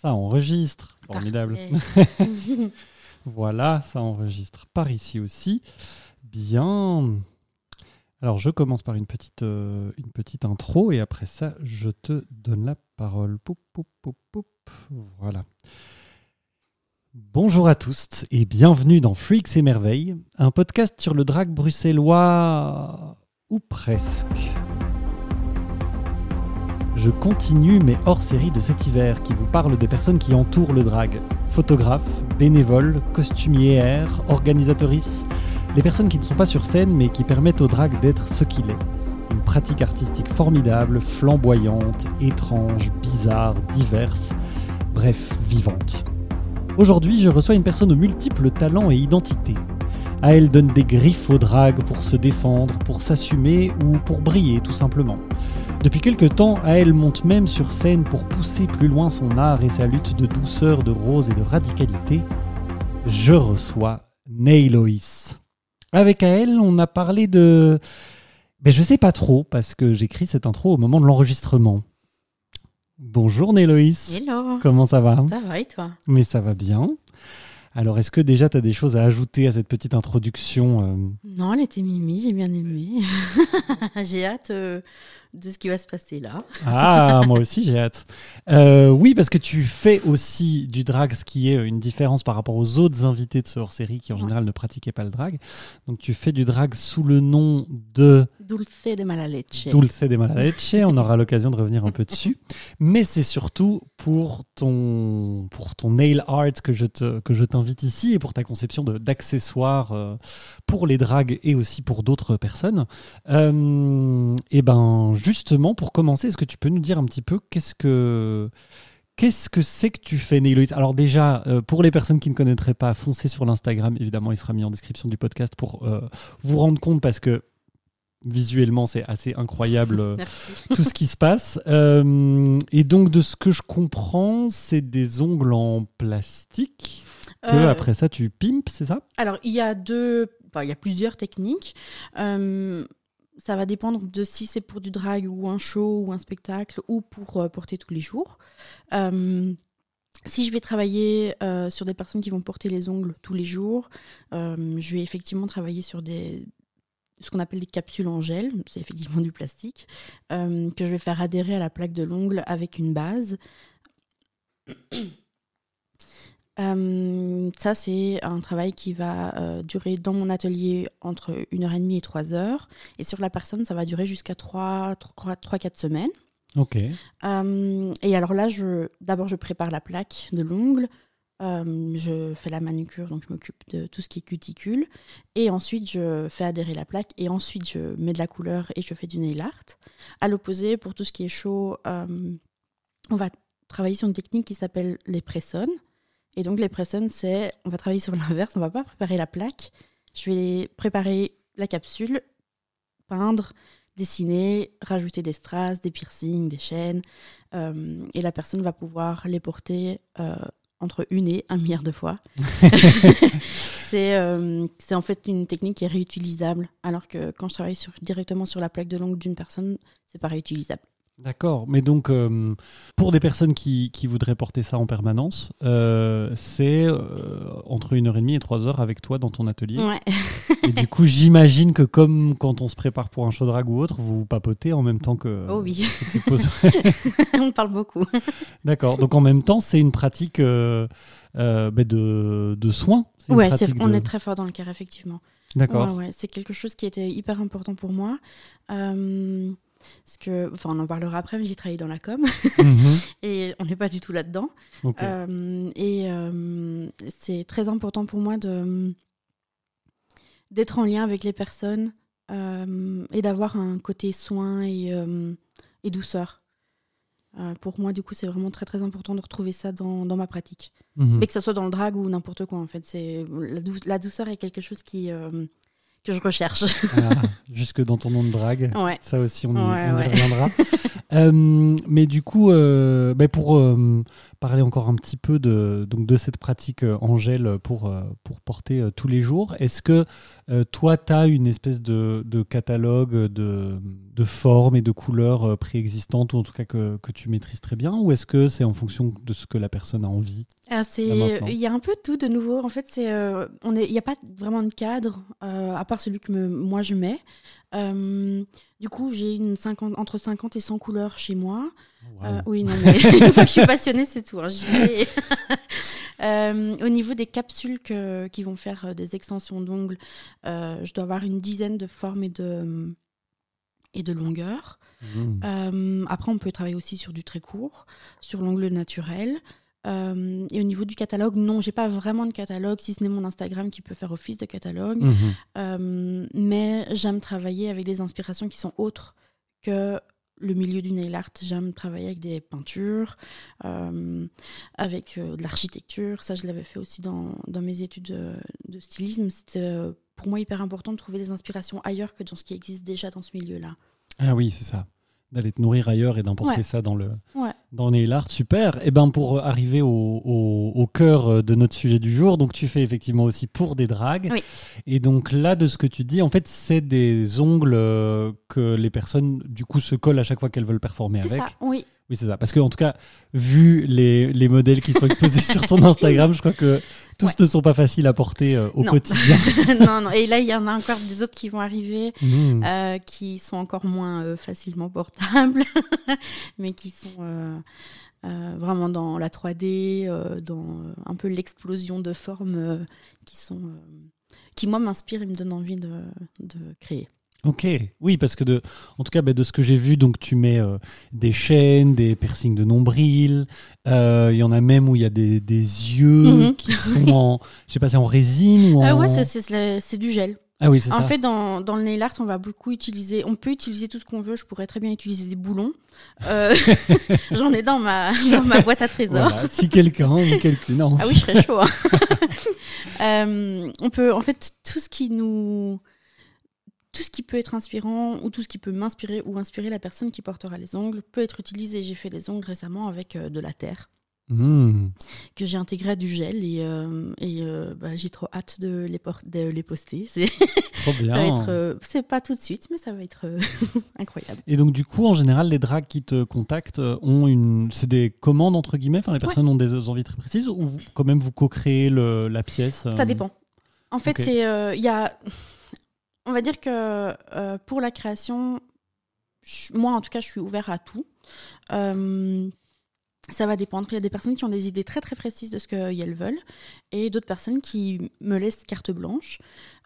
Ça enregistre. Formidable. Voilà, ça enregistre par ici aussi. Bien. Alors, je commence par une petite, euh, une petite intro et après ça, je te donne la parole. Poup, poup, poup, poup. Voilà. Bonjour à tous et bienvenue dans Freaks et Merveilles, un podcast sur le drag bruxellois ou presque. Je continue mes hors-série de cet hiver qui vous parle des personnes qui entourent le drag. Photographes, bénévoles, costumières, organisatrices, les personnes qui ne sont pas sur scène mais qui permettent au drag d'être ce qu'il est. Une pratique artistique formidable, flamboyante, étrange, bizarre, diverse, bref, vivante. Aujourd'hui, je reçois une personne aux multiples talents et identités. À elle donne des griffes au drag pour se défendre, pour s'assumer ou pour briller tout simplement. Depuis quelque temps, Aël monte même sur scène pour pousser plus loin son art et sa lutte de douceur, de rose et de radicalité. Je reçois Nailoïs. Avec Aël, on a parlé de... Ben, je sais pas trop, parce que j'écris cette intro au moment de l'enregistrement. Bonjour Nailoïs. Hello. Comment ça va? Ça va et toi? Mais ça va bien. Alors, est-ce que déjà tu as des choses à ajouter à cette petite introduction euh, Non, elle était mimi, j'ai bien aimé. j'ai hâte euh, de ce qui va se passer là. Ah, moi aussi j'ai hâte. Euh, oui, parce que tu fais aussi du drag, ce qui est une différence par rapport aux autres invités de ce hors-série qui en Ouais. général ne pratiquaient pas le drag. Donc tu fais du drag sous le nom de Dulce de mala leche. Dulce de Malaleche. On aura l'occasion de revenir un peu dessus. Mais c'est surtout pour ton, pour ton nail art que je te- que je t'invite ici et pour ta conception d'accessoires euh, pour les drags et aussi pour d'autres personnes. Euh, et ben justement, pour commencer, est-ce que tu peux nous dire un petit peu qu'est-ce que Qu'est-ce que c'est que tu fais, Nailoïs Alors déjà, euh, pour les personnes qui ne connaîtraient pas, foncez sur l'Instagram. Évidemment, il sera mis en description du podcast pour euh, vous rendre compte parce que visuellement, c'est assez incroyable euh, tout ce qui se passe. Et donc, de ce que je comprends, c'est des ongles en plastique que après ça, tu pimpes, c'est ça? Alors, il y a deux, enfin, il y a plusieurs techniques. Ça va dépendre de si c'est pour du drag ou un show ou un spectacle ou pour euh, porter tous les jours. Euh, si je vais travailler euh, sur des personnes qui vont porter les ongles tous les jours, je vais effectivement travailler sur des ce qu'on appelle des capsules en gel, c'est effectivement du plastique, que je vais faire adhérer à la plaque de l'ongle avec une base. Euh, ça, c'est un travail qui va euh, durer dans mon atelier entre 1h30 et 3 heures. Et sur la personne, ça va durer jusqu'à 3-4 semaines. Ok. Euh, et alors là, je, d'abord, je prépare la plaque de l'ongle. Je fais la manucure, donc je m'occupe de tout ce qui est cuticule. Et ensuite, je fais adhérer la plaque. Et ensuite, je mets de la couleur et je fais du nail art. À l'opposé, pour tout ce qui est chaud, on va travailler sur une technique qui s'appelle les pressons. Et donc, les pressons, c'est, on va travailler sur l'inverse. On va pas préparer la plaque. Je vais préparer la capsule, peindre, dessiner, rajouter des strass, des piercings, des chaînes. Euh, et la personne va pouvoir les porter euh, entre une et un milliard de fois. c'est euh, en fait une technique qui est réutilisable, alors que quand je travaille sur, directement sur la plaque de l'ongle d'une personne, c'est pas réutilisable. D'accord. Mais donc, euh, pour des personnes qui, qui voudraient porter ça en permanence, euh, c'est euh, entre 1h30 et 3 heures avec toi dans ton atelier. Ouais. Et du coup, j'imagine que comme quand on se prépare pour un show drag ou autre, vous papotez en même temps que. Oh oui, que tu poses- on parle beaucoup. D'accord. Donc en même temps, c'est une pratique euh, bah, de, de soins. Pratique on de- est très fort dans le cœur, effectivement. D'accord. Ouais, ouais, c'est quelque chose qui était hyper important pour moi. Euh, parce que, enfin, on en parlera après, mais j'ai travaillé dans la com Mhm. et on n'est pas du tout là-dedans. Euh, et euh, c'est très important pour moi de d'être en lien avec les personnes euh, et d'avoir un côté soin et, et douceur. Pour moi, du coup, c'est vraiment très très important de retrouver ça dans, dans ma pratique. Mhm. Mais que ça soit dans le drag ou n'importe quoi, en fait. C'est la, dou- la douceur est quelque chose qui, que je recherche. Ah, jusque dans ton nom de drague. Ouais. Ça aussi, on y, Ouais, on y ouais. reviendra. Euh, mais du coup, euh, bah, pour euh, parler encore un petit peu de, donc de cette pratique euh, Angèle pour, pour porter tous les jours, est-ce que toi, tu as une espèce de, de catalogue de, de formes et de couleurs préexistantes, ou en tout cas que, que tu maîtrises très bien, ou est-ce que c'est en fonction de ce que la personne a envie Il y a un peu tout de nouveau. En fait, c'est, euh, on est, il n'y a pas vraiment de cadre euh, à part celui que me- moi je mets. Euh, du coup, j'ai une 50, entre 50 et 100 couleurs chez moi. Euh, oui, non, mais une fois que je suis passionnée, c'est tout. hein, au niveau des capsules que- qui vont faire des extensions d'ongles, je dois avoir une dizaine de formes et de, et de longueurs. Mmh. Après, on peut travailler aussi sur du très court, sur l'ongle naturel. Euh, et au niveau du catalogue, non, j'ai pas vraiment de catalogue, si ce n'est mon Instagram qui peut faire office de catalogue. Mhm. Euh, mais j'aime travailler avec des inspirations qui sont autres que le milieu du nail art. J'aime travailler avec des peintures, euh, avec de l'architecture. Ça, je l'avais fait aussi dans, dans mes études de, de stylisme. C'était pour moi hyper important de trouver des inspirations ailleurs que dans ce qui existe déjà dans ce milieu-là. Ah oui, c'est ça. D'aller te nourrir ailleurs et d'importer Ouais. ça dans le Ouais. Dans le nail art. Super. Et ben pour arriver au, au- au cœur euh, de notre sujet du jour, donc tu fais effectivement aussi pour des dragues. Oui. Et donc là, de ce que tu dis, en fait, c'est des ongles euh, que les personnes du coup se collent à chaque fois qu'elles veulent performer C'est avec. ça, oui. Oui, c'est ça. Parce que en tout cas, vu les, les modèles qui sont exposés sur ton Instagram, je crois que tous Ouais. ne sont pas faciles à porter euh, au Non. quotidien. non, non. Et là, il y en a encore des autres qui vont arriver, Mmh. euh, qui sont encore moins euh, facilement portables, mais qui sont vraiment dans la 3D, euh, dans euh, un peu l'explosion de formes euh, qui sont, euh, qui moi m'inspirent et me donnent envie de, de créer. Ok, oui, parce que de, en tout cas, bah, de ce que j'ai vu, donc tu mets euh, des chaînes, des piercings de nombril. euh, Il y en a même où il y a des, des yeux Mhm. qui sont en, je sais pas, c'est en résine ou en. Euh, ouais, c'est- c'est c'est- c'est du gel. Ah oui, c'est En ça. fait, dans, dans le nail art, on va beaucoup utiliser. On peut utiliser tout ce qu'on veut. Je pourrais très bien utiliser des boulons. Euh, J'en ai dans ma, dans ma boîte à trésors. Voilà, si quelqu'un ou quelqu'une. Ah oui, je serais chaud. hein. Euh, on peut, en fait, tout ce qui nous, tout ce qui peut être inspirant ou tout ce qui peut m'inspirer ou inspirer la personne qui portera les ongles peut être utilisé. J'ai fait des ongles récemment avec euh, de la terre Mmh. que j'ai intégré à du gel et, euh, et euh, bah, j'ai trop hâte de les, de les poster. C'est, Trop bien. ça va être, euh, c'est pas tout de suite, mais ça va être euh, incroyable. Et donc, du coup, en général, les drags qui te contactent ont une. C'est des commandes, entre guillemets. Enfin, les personnes ont des envies très précises ou vous- quand même vous co-créez la pièce Ça dépend. En fait, c'est il y a, on va dire que pour la création, moi en tout cas, je suis ouvert à tout. Euh, ça va dépendre. Il y a des personnes qui ont des idées très très précises de ce qu'elles veulent et d'autres personnes qui me laissent carte blanche.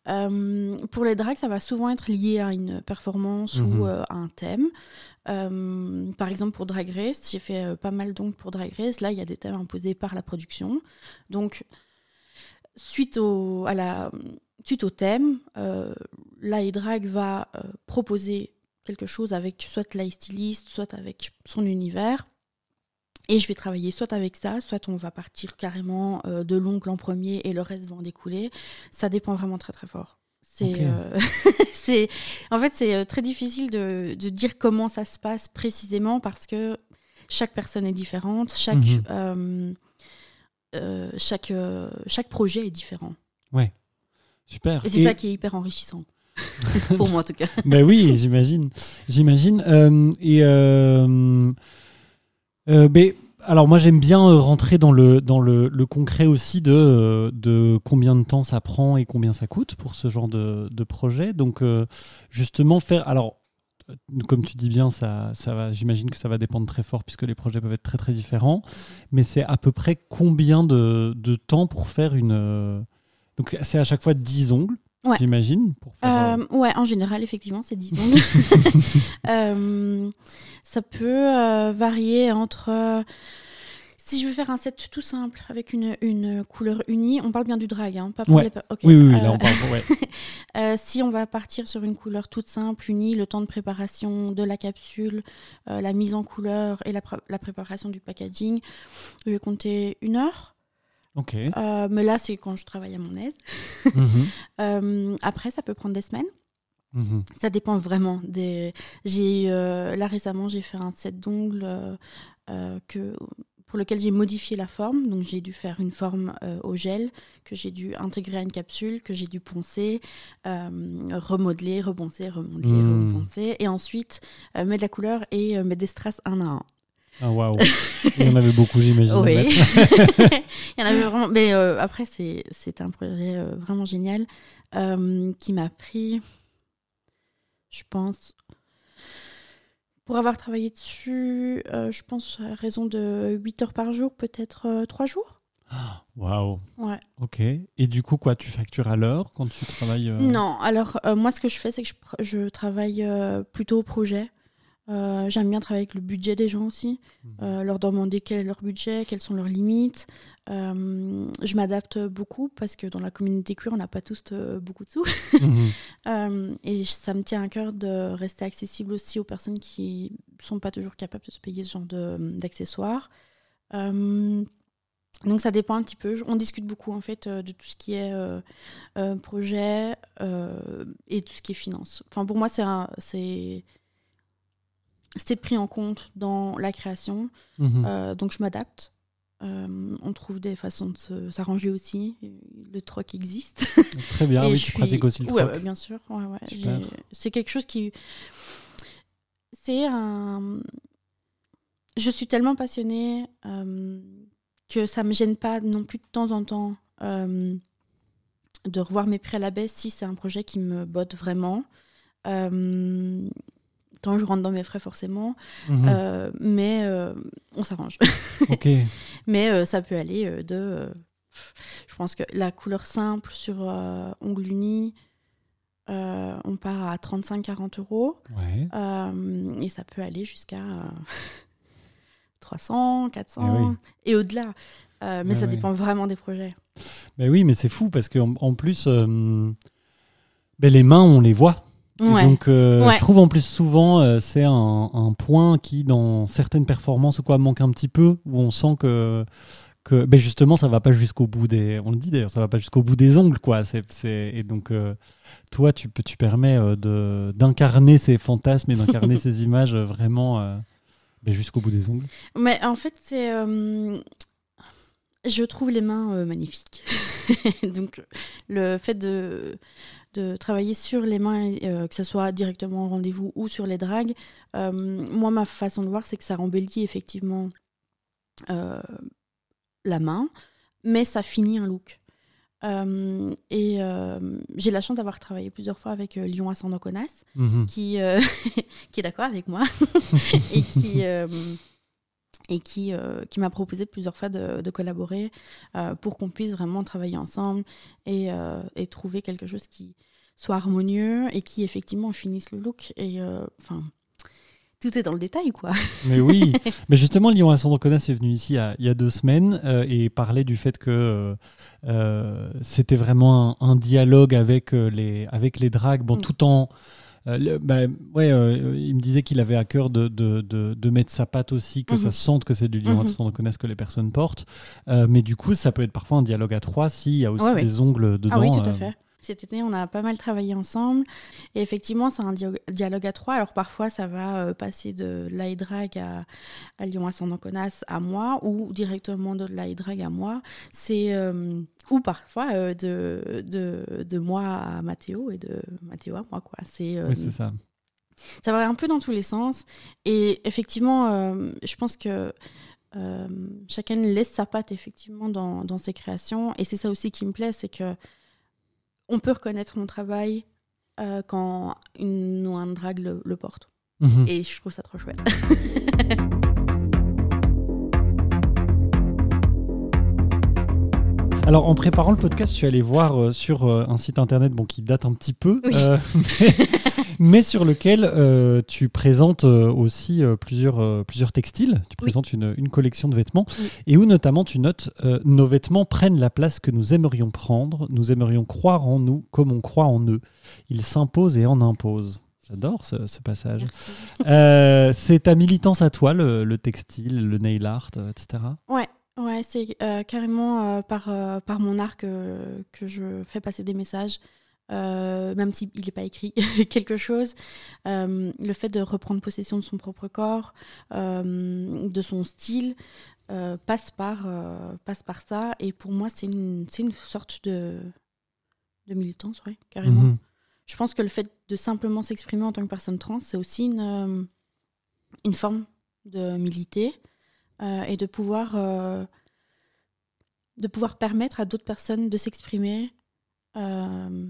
Euh, pour les drags, ça va souvent être lié à une performance Mhm. ou euh, à un thème. Euh, par exemple, pour Drag Race, j'ai fait pas mal donc pour Drag Race. Là, il y a des thèmes imposés par la production. Donc, suite au, à la, suite au thème, la Drag va proposer quelque chose avec soit la styliste, soit avec son univers. Et je vais travailler soit avec ça, soit on va partir carrément euh, de l'ongle en premier et le reste va en découler. Ça dépend vraiment très très fort. C'est, euh, c'est, en fait, c'est euh, très difficile de, de dire comment ça se passe précisément parce que chaque personne est différente, chaque, Mhm. euh, chaque, chaque projet est différent. Super. Et c'est Et- ça qui est hyper enrichissant. Pour moi en tout cas. Ben oui, j'imagine. J'imagine. Et euh, ben, alors moi j'aime bien euh, rentrer dans le dans le, concret aussi de euh, de combien de temps ça prend et combien ça coûte pour ce genre de, de projet. Donc justement faire alors comme tu dis bien, ça, ça va, j'imagine que ça va dépendre très fort puisque les projets peuvent être très très différents. Mais c'est à peu près combien de, de temps pour faire une. Donc c'est à chaque fois 10 ongles, Ouais. j'imagine. Pour faire, euh, Euh, ouais, en général, effectivement, c'est 10 ongles. Euh, ça peut varier entre. si je veux faire un set tout simple avec une, une couleur unie, on parle bien du drag, hein, pas pour Ouais. les. Oui, oui, oui, là on parle. ouais. Euh, si on va partir sur une couleur toute simple, unie, le temps de préparation de la capsule, euh, la mise en couleur et la, pr- la préparation du packaging, je vais compter une heure. Ok. Euh, mais là, c'est quand je travaille à mon aise. Mhm. Euh, après, ça peut prendre des semaines. Mhm. Ça dépend vraiment des. J'ai euh, là récemment, j'ai fait un set d'ongles euh, que pour lequel j'ai modifié la forme. Donc j'ai dû faire une forme euh, au gel que j'ai dû intégrer à une capsule, que j'ai dû poncer, euh, remodeler, reponcer, remodeler, Mm. reponcer, et ensuite euh, mettre de la couleur et mettre des strass un à un. Ah waouh. Il y en avait beaucoup, j'imagine. Oui. Il y en avait vraiment. Mais euh, après, c'est un projet euh, vraiment génial euh, qui m'a pris, je pense, pour avoir travaillé dessus, je pense à raison de 8 heures par jour, peut-être 3 jours. Waouh. Ouais. Ok. Et du coup, quoi, tu factures à l'heure quand tu travailles euh, Non, alors euh, moi, ce que je fais, c'est que je, je travaille euh, plutôt au projet. Euh, J'aime bien travailler avec le budget des gens aussi, Mhm. euh, leur demander quel est leur budget, quelles sont leurs limites. Euh, je m'adapte beaucoup parce que dans la communauté cuir, on n'a pas tous beaucoup de sous. Mhm. Et ça me tient à cœur de rester accessible aussi aux personnes qui sont pas toujours capables de se payer ce genre d'accessoires. Donc ça dépend un petit peu. On discute beaucoup en fait de tout ce qui est projet et tout ce qui est finance. Enfin pour moi c'est c'est pris en compte dans la création. Mhm. Euh, donc je m'adapte. Euh, on trouve des façons de s'arranger aussi. Le troc existe. Très bien. Oui, tu suis- pratiques aussi le Ouais, troc. bien sûr. Ouais, C'est quelque chose qui. C'est un. Je suis tellement passionnée euh, que ça me gêne pas non plus de temps en temps de revoir mes prix à la baisse si c'est un projet qui me botte vraiment. Euh, que je rentre dans mes frais forcément, Mhm. Euh, mais euh, on s'arrange. Ok. Mais euh, ça peut aller de. je pense que la couleur simple sur ongles unis, euh, on part à 35-40 euros. Ouais. Et ça peut aller jusqu'à euh, 300, 400 Eh oui. et au-delà. Euh, mais ça dépend vraiment des projets. Mais oui, mais c'est fou parce qu'en en plus, euh, ben, les mains, on les voit. Ouais. Donc, euh, Ouais. je trouve en plus souvent, euh, c'est un, un point qui, dans certaines performances ou quoi, manque un petit peu, où on sent que, que ben justement, ça va pas jusqu'au bout des. On le dit d'ailleurs, ça va pas jusqu'au bout des ongles, quoi. Et donc, euh, toi, tu, tu permets euh, d'incarner ces fantasmes et d'incarner ces images vraiment ben, jusqu'au bout des ongles. Mais en fait, c'est. Je trouve les mains euh, magnifiques. Donc, le fait de, de travailler sur les mains, euh, que ce soit directement au rendez-vous ou sur les dragues, euh, moi, ma façon de voir, c'est que ça embellit effectivement la main, mais ça finit un look. Euh, et euh, j'ai la chance d'avoir travaillé plusieurs fois avec euh, Lyon Ascendant Connasse Mhm. qui, qui est d'accord avec moi et qui, et qui, euh, qui m'a proposé plusieurs fois de, de collaborer euh, pour qu'on puisse vraiment travailler ensemble et, euh, et trouver quelque chose qui soit harmonieux et qui effectivement finisse le look. Et enfin, tout est dans le détail, quoi. Mais oui, mais justement, Lyon Ascendant Connasse est venu ici il y a, il y a deux semaines euh, et parlait du fait que euh, c'était vraiment un, un dialogue avec, les, avec les dragues, bon, Mm. tout en. Euh, le- bah, ouais, euh, il me disait qu'il avait à cœur de, de, de, de mettre sa patte aussi, que ça Mhm. se sente que c'est du Lyon Mhm. Ascendant Connasse que les personnes portent. Euh, mais du coup, ça peut être parfois un dialogue à trois s'il y a aussi Ouais, des ongles dedans. Ah oui, tout à euh, fait. Cet été, on a pas mal travaillé ensemble. Et effectivement, c'est un dialogue à trois. Alors parfois, ça va euh, passer de l'AIDRAG à, à Lyon Ascendant Connasse à moi, ou directement de l'AIDRAG à moi. C'est euh, ou parfois euh, de, de, de moi à Mathéo et de Mathéo à moi. Quoi. C'est, euh, oui, c'est ça. ça va un peu dans tous les sens. Et effectivement, je pense que chacun laisse sa patte effectivement dans, dans ses créations. Et c'est ça aussi qui me plaît, c'est que on peut reconnaître mon travail euh, quand une ou un drag le, le porte. Mhm. Et je trouve ça trop chouette. Alors, en préparant le podcast, je suis allé voir euh, sur euh, un site internet bon, qui date un petit peu, Oui. euh, mais, mais sur lequel tu présentes aussi plusieurs, plusieurs textiles. Tu présentes une, une collection de vêtements Oui. et où notamment tu notes Nos vêtements prennent la place que nous aimerions prendre. Nous aimerions croire en nous comme on croit en eux. Ils s'imposent et en imposent. J'adore ce, ce passage. C'est ta militance à toi, le, le textile, le nail art, etc. Ouais, Ouais, c'est euh, carrément euh, par, euh, par mon art que, que je fais passer des messages, même s'il n'est pas écrit quelque chose. Le fait de reprendre possession de son propre corps, de son style, passe, par, passe par ça. Et pour moi, c'est une, une sorte de, de militance, ouais, carrément. Mhm. Je pense que le fait de simplement s'exprimer en tant que personne trans, c'est aussi une, une forme de militer et de pouvoir, euh, de pouvoir permettre à d'autres personnes de s'exprimer. euh,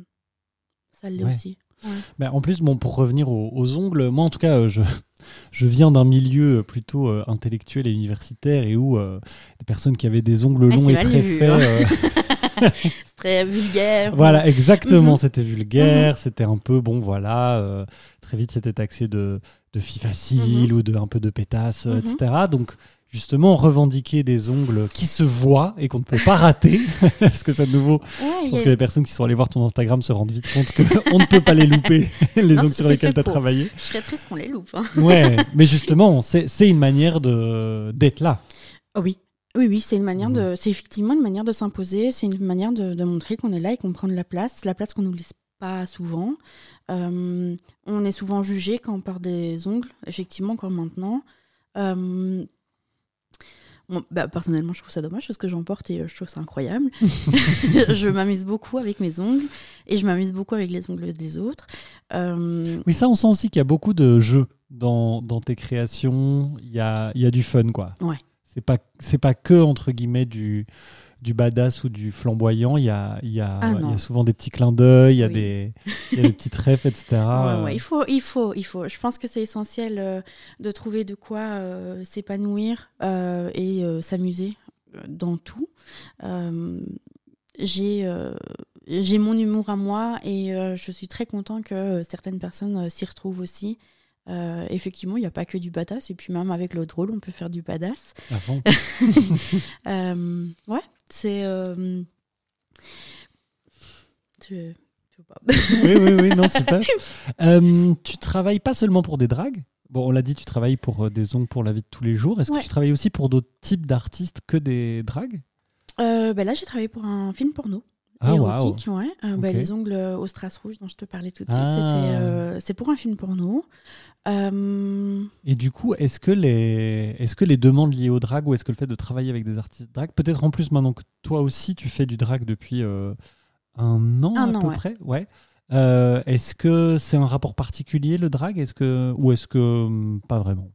ça l'est Ouais. aussi. Ouais. Ben, en plus, bon, pour revenir aux, aux ongles, moi en tout cas, euh, je, je viens d'un milieu plutôt euh, intellectuel et universitaire et où euh, des personnes qui avaient des ongles Ouais, longs et très faits. C'est très vulgaire. voilà, exactement, Mhm. c'était vulgaire, c'était un peu, bon, voilà, euh, très vite c'était taxé de, de filles faciles ou de un peu de pétasse, Mhm. etc. Donc, justement, revendiquer des ongles qui se voient et qu'on ne peut pas rater, parce que c'est de nouveau, Ouais, je pense a- que les personnes qui sont allées voir ton Instagram se rendent vite compte qu'on ne peut pas les louper, les Non, ongles sur lesquels tu as pour. travaillé. Je serais triste qu'on les loupe. hein. Ouais, mais justement, c'est une manière de d'être là. Oh oui. Oui, oui, c'est une manière Mhm. de, c'est effectivement une manière de s'imposer, c'est une manière de, de montrer qu'on est là et qu'on prend de la place, la place qu'on nous laisse pas souvent. Euh, on est souvent jugé quand on part des ongles, effectivement, encore maintenant. Euh, bah, personnellement, je trouve ça dommage parce que j'en porte et euh, je trouve ça incroyable. je m'amuse beaucoup avec mes ongles et je m'amuse beaucoup avec les ongles des autres. Oui, ça, on sent aussi qu'il y a beaucoup de jeux dans, dans tes créations. Il y a, il y a du fun, quoi. Ouais. C'est pas, c'est pas que, entre guillemets, du, du badass ou du flamboyant. Il y a, il y a, Ah il y non. a souvent des petits clins d'œil, il y a Oui. des, il y a des petits trèfles, etc. Ouais, ouais, il faut, il faut, il faut. Je pense que c'est essentiel euh, de trouver de quoi euh, s'épanouir euh, et s'amuser dans tout. J'ai, j'ai mon humour à moi et je suis très content que certaines personnes s'y retrouvent aussi. Euh, effectivement, il n'y a pas que du badass, et puis même avec le drôle, on peut faire du badass. À fond. Euh, ouais, c'est. euh, Tu, tu veux pas. oui, oui, oui, non, super. Euh, tu travailles pas seulement pour des dragues? Bon, on l'a dit, tu travailles pour euh, des ongles pour la vie de tous les jours. Est-ce Ouais. que tu travailles aussi pour d'autres types d'artistes que des dragues? Euh, ben là, j'ai travaillé pour un film porno. Ah, érotique, ouais. Euh, bah, les ongles au strass rouge dont je te parlais tout de suite, Ah. c'était, euh, c'est pour un film porno. Euh, Et du coup, est-ce que, les... est-ce que les demandes liées au drag ou est-ce que le fait de travailler avec des artistes drag, peut-être en plus maintenant que toi aussi tu fais du drag depuis euh, un an Un à an, peu ouais. près, ouais. Euh, est-ce que c'est un rapport particulier le drag? Est-ce que... ou est-ce que hum, pas vraiment?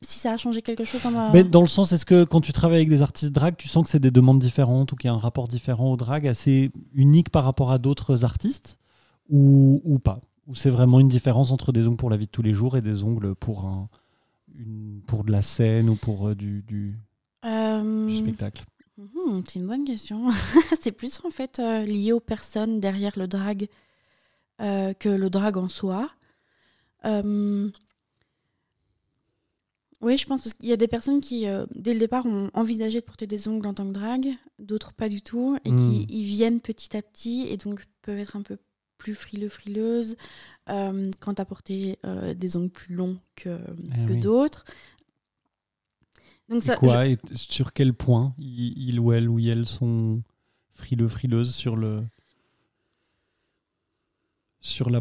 Si ça a changé quelque chose dans ma... Mais Dans le sens, est-ce que quand tu travailles avec des artistes drag, tu sens que c'est des demandes différentes ou qu'il y a un rapport différent au drag assez unique par rapport à d'autres artistes? Ou, ou pas? Ou c'est vraiment une différence entre des ongles pour la vie de tous les jours et des ongles pour, un, une, pour de la scène ou pour euh, du, du, Euh, du spectacle? mhm, c'est une bonne question. c'est plus en fait euh, lié aux personnes derrière le drag que le drag en soi. Oui, je pense parce qu'il y a des personnes qui, euh, dès le départ, ont envisagé de porter des ongles en tant que drag, d'autres pas du tout, et qui Mm. y viennent petit à petit et donc peuvent être un peu plus frileux, frileuses euh, quand à porter euh, des ongles plus longs que, Eh que oui. d'autres. Donc Et ça, quoi et Sur quel point il, il ou elle ou elles sont frileux, frileuses sur le sur la,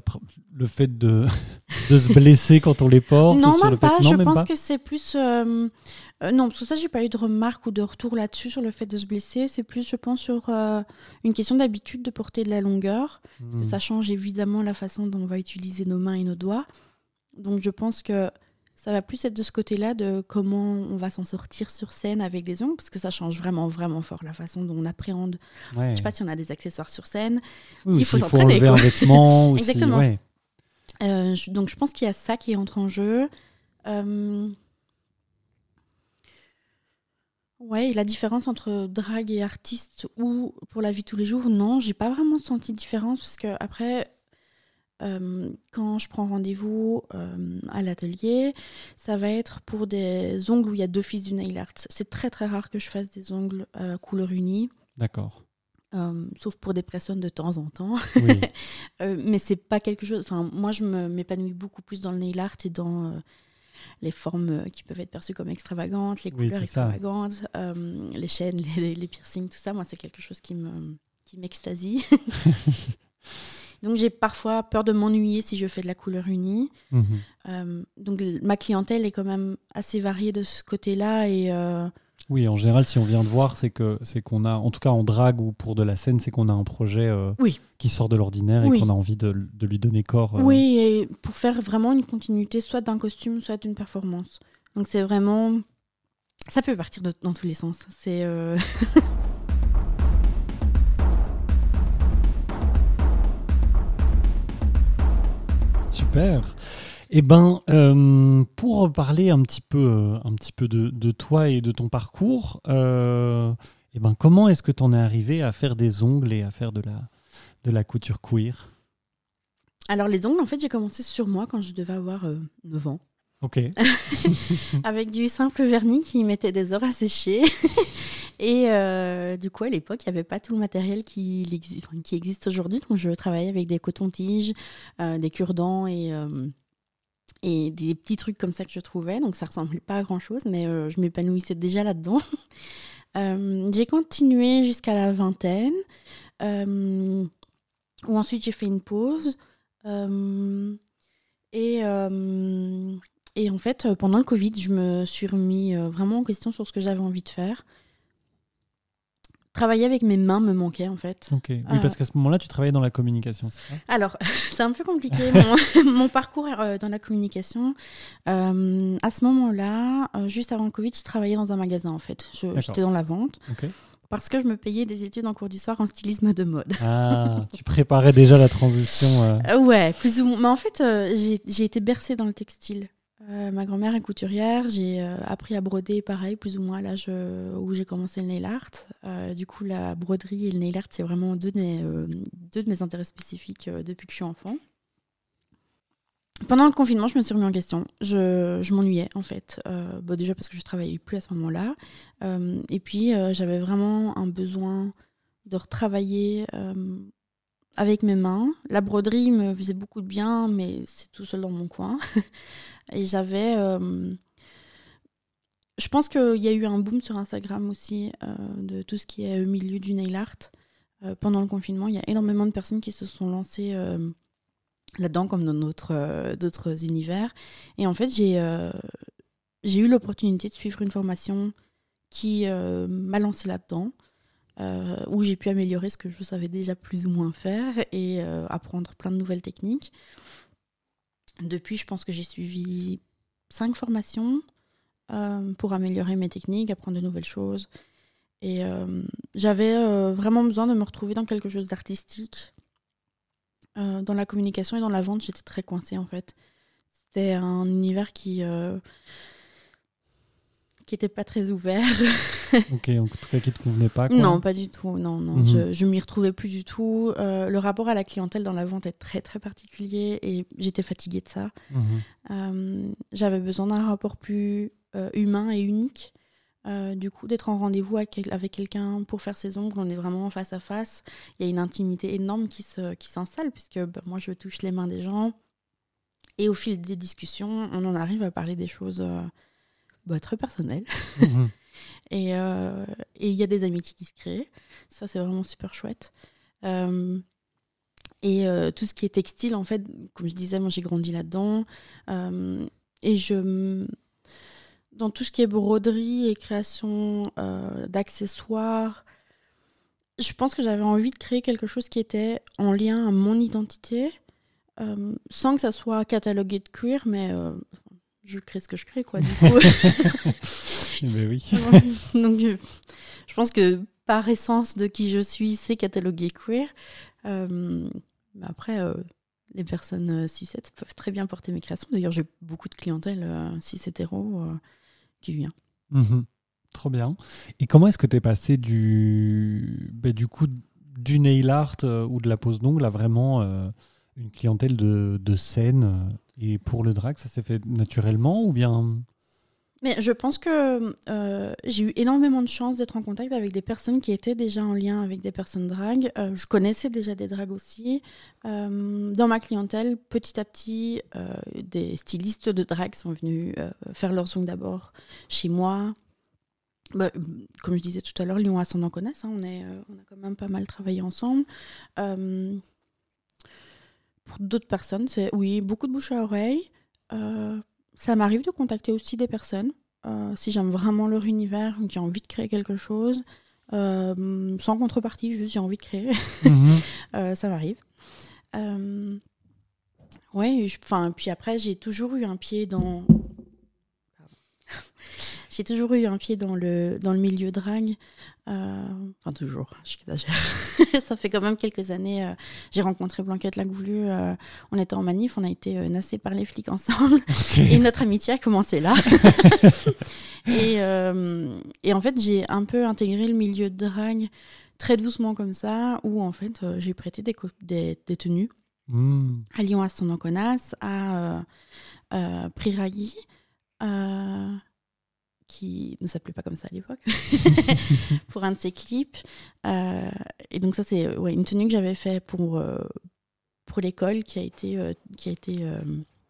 le fait de, de se blesser quand on les porte Non, même le fait- pas. Non, je même pense pas que c'est plus. euh, euh, non, parce que ça, j'ai pas eu de remarques ou de retour là-dessus sur le fait de se blesser. C'est plus, je pense, sur euh, une question d'habitude de porter de la longueur. Parce que Hmm. ça change évidemment la façon dont on va utiliser nos mains et nos doigts. Donc, je pense que ça va plus être de ce côté-là de comment on va s'en sortir sur scène avec des ongles, parce que ça change vraiment, vraiment fort la façon dont on appréhende. Ouais. Je sais pas si on a des accessoires sur scène. Oui, il faut s'entraîner, un vêtement. si- Exactement. ouais. Euh, je- donc je pense qu'il y a ça qui entre en jeu. Euh, Ouais, et la différence entre drague et artiste ou pour la vie de tous les jours, non, j'ai pas vraiment senti de différence parce que après, euh, quand je prends rendez-vous euh, à l'atelier, ça va être pour des ongles où il y a d'office du nail art. C'est très très rare que je fasse des ongles euh, couleur unie, D'accord. euh, sauf pour des personnes de temps en temps. Oui. Mais c'est pas quelque chose. Enfin, moi, je m'épanouis beaucoup plus dans le nail art et dans les formes qui peuvent être perçues comme extravagantes, les couleurs extravagantes, les chaînes, les, les piercings, tout ça. Moi, c'est quelque chose qui me qui m'extasie. donc j'ai parfois peur de m'ennuyer si je fais de la couleur unie. Mhm. Euh, donc ma clientèle est quand même assez variée de ce côté-là et euh, Oui, en général, si on vient de voir, c'est que c'est qu'on a, en tout cas en drague ou pour de la scène, c'est qu'on a un projet euh, Oui. qui sort de l'ordinaire et qu'on a envie de, de lui donner corps. euh. oui et pour faire vraiment une continuité soit d'un costume soit d'une performance. Donc c'est vraiment ça peut partir de- dans tous les sens. C'est euh, Super. Eh ben, euh, pour parler un petit peu, euh, un petit peu de, de toi et de ton parcours, euh, eh ben, comment est-ce que tu en es arrivé à faire des ongles et à faire de la, de la couture queer? Alors les ongles en fait j'ai commencé sur moi quand je devais avoir euh, 9 ans. Ok. avec du simple vernis qui mettait des heures à sécher. Et euh, du coup, à l'époque, il n'y avait pas tout le matériel qui, existe aujourd'hui. Donc, je travaillais avec des cotons-tiges, euh, des cure-dents et, euh, et des petits trucs comme ça que je trouvais. Donc, ça ressemblait pas à grand-chose, mais je m'épanouissais déjà là-dedans. J'ai continué jusqu'à la vingtaine, où ensuite j'ai fait une pause. Et, et en fait, pendant le Covid, je me suis remis vraiment en question sur ce que j'avais envie de faire. Travailler avec mes mains me manquait en fait. Ok. Oui, Euh. parce qu'à ce moment-là, tu travaillais dans la communication, c'est ça? Alors, c'est un peu compliqué mon, mon parcours euh, dans la communication. Euh, à ce moment-là, euh, juste avant le Covid, je travaillais dans un magasin en fait. J'étais dans la vente Ok. parce que je me payais des études en cours du soir en stylisme de mode. Ah, tu préparais déjà la transition. euh. Ouais, plus ou moins. Mais en fait, j'ai j'ai été bercée dans le textile. Euh, ma grand-mère est couturière. J'ai euh, appris à broder, pareil, plus ou moins à l'âge euh, où j'ai commencé le nail art. Du coup, la broderie et le nail art, c'est vraiment deux de mes, intérêts spécifiques depuis que je suis enfant. Pendant le confinement, je me suis remis en question. Je, m'ennuyais, en fait. Déjà parce que je travaillais plus à ce moment-là. Et puis, j'avais vraiment un besoin de retravailler avec mes mains. La broderie me faisait beaucoup de bien, mais c'est tout seul dans mon coin. Et j'avais. euh, je pense qu'il y a eu un boom sur Instagram aussi euh, de tout ce qui est au milieu du nail art. Euh, pendant le confinement, il y a énormément de personnes qui se sont lancées là-dedans, comme dans d'autres univers. Et en fait, j'ai eu l'opportunité de suivre une formation qui m'a lancée là-dedans euh, où j'ai pu améliorer ce que je savais déjà plus ou moins faire et euh, apprendre plein de nouvelles techniques. Depuis, je pense que j'ai suivi cinq formations euh, pour améliorer mes techniques, apprendre de nouvelles choses. Et j'avais vraiment besoin de me retrouver dans quelque chose d'artistique. Dans la communication et dans la vente, j'étais très coincée en fait. C'était un univers qui qui était pas très ouvert. Ok, en tout cas, qui te convenait pas. Quoi. Non, pas du tout. Non, non, Mhm. je, je m'y retrouvais plus du tout. Euh, le rapport à la clientèle dans la vente est très très particulier et j'étais fatiguée de ça. Mhm. Euh, J'avais besoin d'un rapport plus euh, humain et unique. Du coup, d'être en rendez-vous avec, avec quelqu'un pour faire ses ongles, on est vraiment face à face. Il y a une intimité énorme qui se- qui s'installe puisque bah, moi je touche les mains des gens. Et au fil des discussions, on en arrive à parler des choses bah, très personnelles. Mhm. Et euh, et il y a des amitiés qui se créent. Ça, c'est vraiment super chouette. Euh, et euh, tout ce qui est textile, en fait, comme je disais, moi j'ai grandi là-dedans. Et je. Dans tout ce qui est broderie et création d'accessoires, je pense que j'avais envie de créer quelque chose qui était en lien à mon identité, euh, sans que ça soit catalogué de cuir, mais euh, je crée ce que je crée, quoi, du coup. Eh ben oui. Donc, je, je pense que par essence de qui je suis, c'est catalogué queer. Euh, mais après, euh, les personnes euh, cis peuvent très bien porter mes créations. D'ailleurs, j'ai beaucoup de clientèle euh, cis hétéro euh, qui vient. Mhm. Trop bien. Et comment est-ce que tu es passé du, ben, du coup du nail art euh, ou de la pose d'ongles à vraiment euh, une clientèle de, de scène euh, Et pour le drag, ça s'est fait naturellement ou bien? Mais je pense que euh, j'ai eu énormément de chance d'être en contact avec des personnes qui étaient déjà en lien avec des personnes drague. Euh, je connaissais déjà des dragues aussi. Dans ma clientèle, petit à petit, des stylistes de drague sont venus faire leurs ongles d'abord chez moi. Bah, comme je disais tout à l'heure, Lyon Ascendant connaissent. Hein, on, est, on a quand même pas mal travaillé ensemble. Pour d'autres personnes, c'est oui, beaucoup de bouche à oreille. Ça m'arrive de contacter aussi des personnes, euh, si j'aime vraiment leur univers, que j'ai envie de créer quelque chose, euh, sans contrepartie, juste j'ai envie de créer. Mhm. Euh, ça m'arrive. ouais, enfin, puis après, j'ai toujours eu un pied dans. J'ai toujours eu un pied dans le, dans le milieu drague. Euh, enfin, toujours, j'exagère. ça fait quand même quelques années. Euh, j'ai rencontré Blanquette Lagoulu. Euh, on était en manif, on a été nassés par les flics ensemble. Et notre amitié a commencé là. et, et, en fait, j'ai un peu intégré le milieu de drague très doucement comme ça, où en fait, j'ai prêté des, des, tenues hmm. à Lyon, à Sonanconas, à Priragui qui ne s'appelait pas comme ça à l'époque, pour un de ses clips. Euh, et donc ça, c'est ouais, une tenue que j'avais fait pour, euh, pour l'école qui a été, euh, qui a été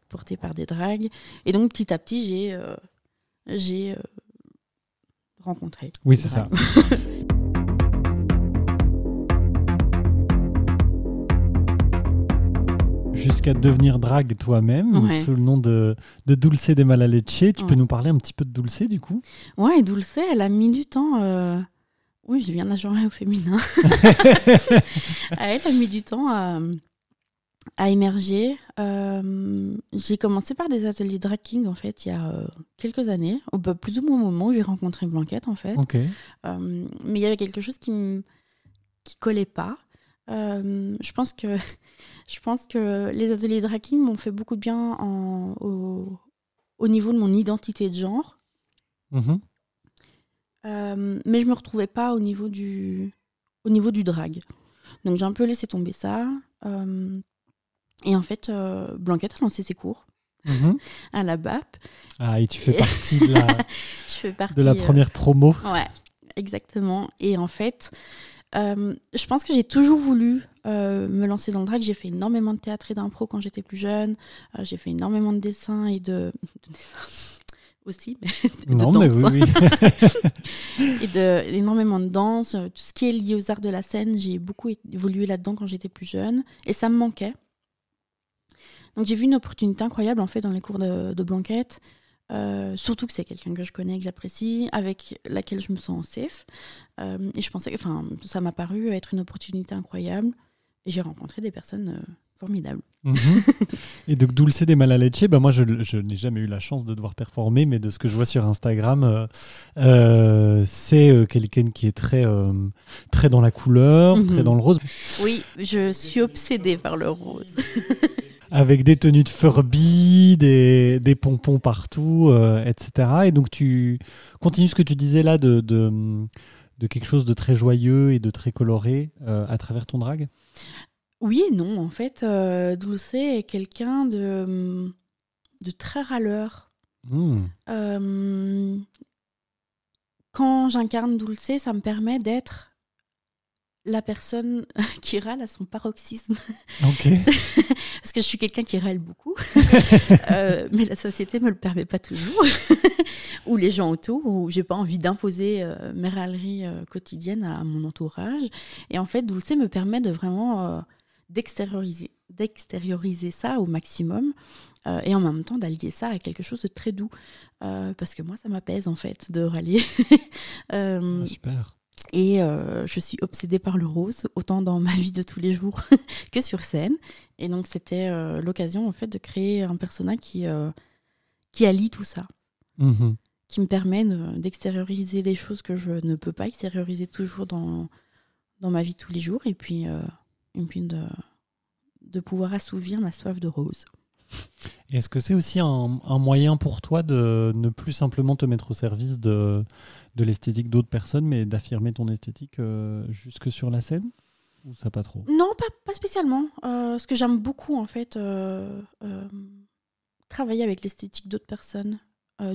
portée par des dragues. Et donc petit à petit, j'ai j'ai rencontré. Oui, c'est ça. jusqu'à devenir drague toi-même sous le nom de, de Dulce de Malaleche. Tu peux nous parler un petit peu de Dulce du coup? Ouais, Dulce, elle a mis du temps. Euh, oui, je deviens agent au féminin. elle a mis du temps à, à émerger. Euh, j'ai commencé par des ateliers drag king en fait il y a euh, quelques années, au bah, plus ou moins au moment où j'ai rencontré Blanquette en fait. mais il y avait quelque chose qui ne qui collait pas. Je pense que je pense que les ateliers de hacking m'ont fait beaucoup de bien en, au, niveau de mon identité de genre. Mhm. Euh, mais je me retrouvais pas au niveau du, au niveau du drag. Donc j'ai un peu laissé tomber ça. Euh, et en fait, euh, Blanquette a lancé ses cours mhm. à la BAP. Ah, et tu fais partie de la, je fais partie, de la première promo. Ouais, exactement. Et en fait, euh, je pense que j'ai toujours voulu euh, me lancer dans le drag. J'ai fait énormément de théâtre et d'impro quand j'étais plus jeune. Euh, j'ai fait énormément de dessins et de, aussi, mais de non, danse. Mais oui, oui. et de, énormément de danse. Tout ce qui est lié aux arts de la scène, j'ai beaucoup évolué là-dedans quand j'étais plus jeune. Et ça me manquait. Donc j'ai vu une opportunité incroyable en fait dans les cours de, de Blanquette. Euh, surtout que c'est quelqu'un que je connais, que j'apprécie, avec laquelle je me sens safe. Euh, et je pensais, enfin, ça m'a paru être une opportunité incroyable. Et j'ai rencontré des personnes euh, formidables. Mhm. et donc Dulce des Malaleche, bah moi je, je n'ai jamais eu la chance de devoir performer, mais de ce que je vois sur Instagram, c'est quelqu'un qui est très, très dans la couleur, très mhm. dans le rose. Oui, je suis obsédée par le rose. avec des tenues de Furby, des, des pompons partout, euh, etc. Et donc tu continues ce que tu disais là de, de, de quelque chose de très joyeux et de très coloré euh, à travers ton drag Oui et non. En fait, euh, Dulce est quelqu'un de, de très râleur. Hmm. Euh, quand j'incarne Dulce, ça me permet d'être la personne qui râle à son paroxysme. Parce que je suis quelqu'un qui râle beaucoup, euh, mais la société me le permet pas toujours, ou les gens autour, ou j'ai pas envie d'imposer euh, mes râleries euh, quotidiennes à mon entourage. Et en fait, Dulce me permet de vraiment d'extérioriser, d'extérioriser ça au maximum, et en même temps d'allier ça à quelque chose de très doux, parce que moi, ça m'apaise en fait de râler. Ah, super. Et euh, je suis obsédée par le rose, autant dans ma vie de tous les jours que sur scène. Et donc c'était euh, l'occasion en fait de créer un personnage qui, euh, qui allie tout ça, mhm. qui me permet d'extérioriser des choses que je ne peux pas extérioriser toujours dans, dans ma vie de tous les jours, et puis, et puis de, de pouvoir assouvir ma soif de rose. Est-ce que c'est aussi un, moyen pour toi de ne plus simplement te mettre au service de, de l'esthétique d'autres personnes, mais d'affirmer ton esthétique euh, jusque sur la scène? Ou ça pas trop? Non, pas, pas spécialement. Euh, ce que j'aime beaucoup, en fait, euh, travailler avec l'esthétique d'autres personnes.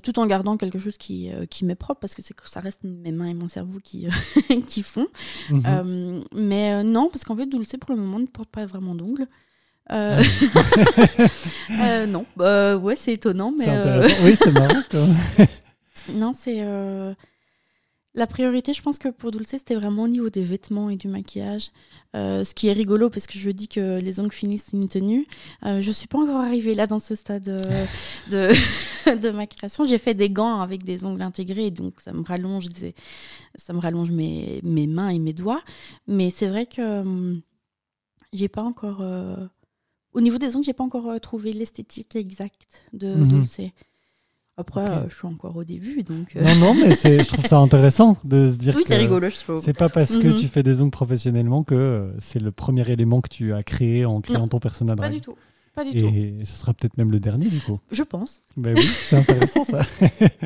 tout en gardant quelque chose qui, qui m'est propre, parce que c'est que ça reste mes mains et mon cerveau qui, qui font. Mhm. Euh, mais non, parce qu'en fait, Dulce, pour le moment, ne porte pas vraiment d'ongles. Ah Euh, euh, non, bah, ouais, c'est étonnant, mais euh. Oui, c'est marrant. non, c'est euh, la priorité. Je pense que pour Dulce, c'était vraiment au niveau des vêtements et du maquillage. Euh, ce qui est rigolo parce que je dis que les ongles finissent une tenue. Euh, je suis pas encore arrivée là dans ce stade euh, de, de ma création. J'ai fait des gants avec des ongles intégrés, donc ça me rallonge, des- ça me rallonge mes, mes mains et mes doigts. Mais c'est vrai que hum, j'ai pas encore. Au niveau des ongles, j'ai pas encore euh, trouvé l'esthétique exacte de. Dulce. Après, euh, je suis encore au début, donc. euh, Non, non, mais c'est- je trouve ça intéressant de se dire Oui, que c'est rigolo, je trouve. c'est pas parce que Mhm. tu fais des ongles professionnellement que c'est le premier élément que tu as créé en créant Non, ton personnage Pas du tout. Pas du tout. Et ce sera peut-être même le dernier du coup. Je pense. Ben oui, c'est intéressant ça.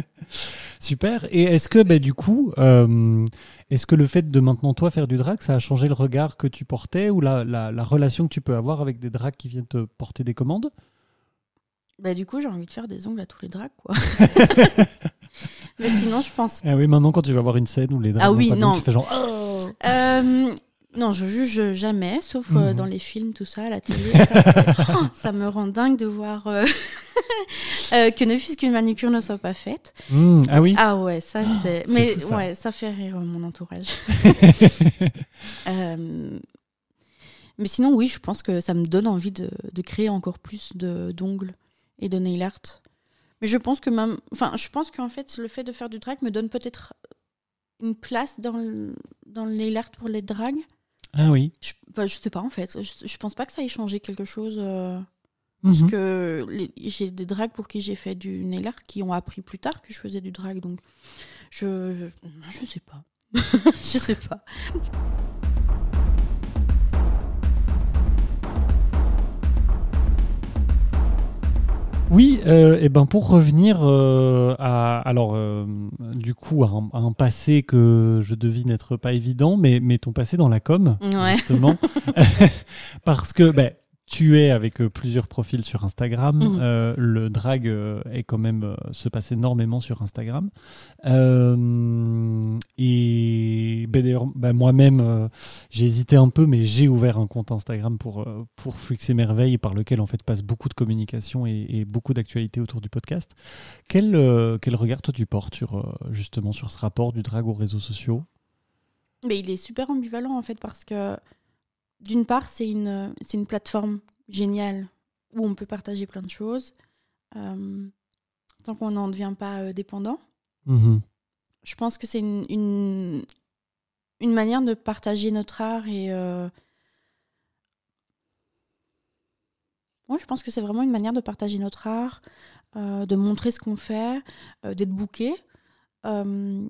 Super. Et est-ce que ben, du coup, euh, est-ce que le fait de maintenant toi faire du drag, ça a changé le regard que tu portais ou la, la- la relation que tu peux avoir avec des drags qui viennent te porter des commandes? Bah, du coup, j'ai envie de faire des ongles à tous les drags, quoi. Mais sinon, je pense. Ah oui, maintenant quand tu vas voir une scène où les drags Ah oui, non. tu fais genre oh Euh, non, je juge jamais, sauf euh, Mhm. dans les films, tout ça, à la télé. Ça, Oh, ça me rend dingue de voir euh, euh, que ne fût-ce qu'une manucure ne soit pas faite. Hmm, Ah oui. Ah ouais, ça c'est. c'est Mais fou, ça. ouais, ça fait rire mon entourage. Mais sinon, oui, je pense que ça me donne envie de, de créer encore plus de- d'ongles et de nail art. Mais je pense que même. Enfin, je pense qu'en fait, le fait de faire du drag me donne peut-être une place dans le, dans le nail art pour les drags. Ah oui. Je, enfin, je sais pas en fait. Je, je pense pas que ça ait changé quelque chose. euh, Mhm. Parce que les- j'ai des drags pour qui j'ai fait du nail art qui ont appris plus tard que je faisais du drag. Donc, je. Je, je sais pas. je sais pas. Oui, euh, et ben pour revenir euh, à alors euh, du coup à un, à un passé que je devine être pas évident, mais, mais ton passé dans la com Ouais. justement, parce que ben, tu es avec plusieurs profils sur Instagram, Mhm. euh, le drag est quand même se passe énormément sur Instagram, Euh, et ben, d'ailleurs ben, moi-même euh, j'ai hésité un peu, mais j'ai ouvert un compte Instagram pour, euh, pour Flux et Merveilles, par lequel en fait passe beaucoup de communication et, et beaucoup d'actualités autour du podcast. Quel, euh, quel regard toi tu portes sur, euh, justement sur ce rapport du drag aux réseaux sociaux? Mais il est super ambivalent en fait parce que d'une part c'est une c'est une plateforme géniale où on peut partager plein de choses tant qu'on n'en devient pas dépendant. Mhm. Je pense que c'est une, une une manière de partager notre art et euh, ouais, je pense que c'est vraiment une manière de partager notre art, euh, de montrer ce qu'on fait, euh, d'être bouqué. Euh,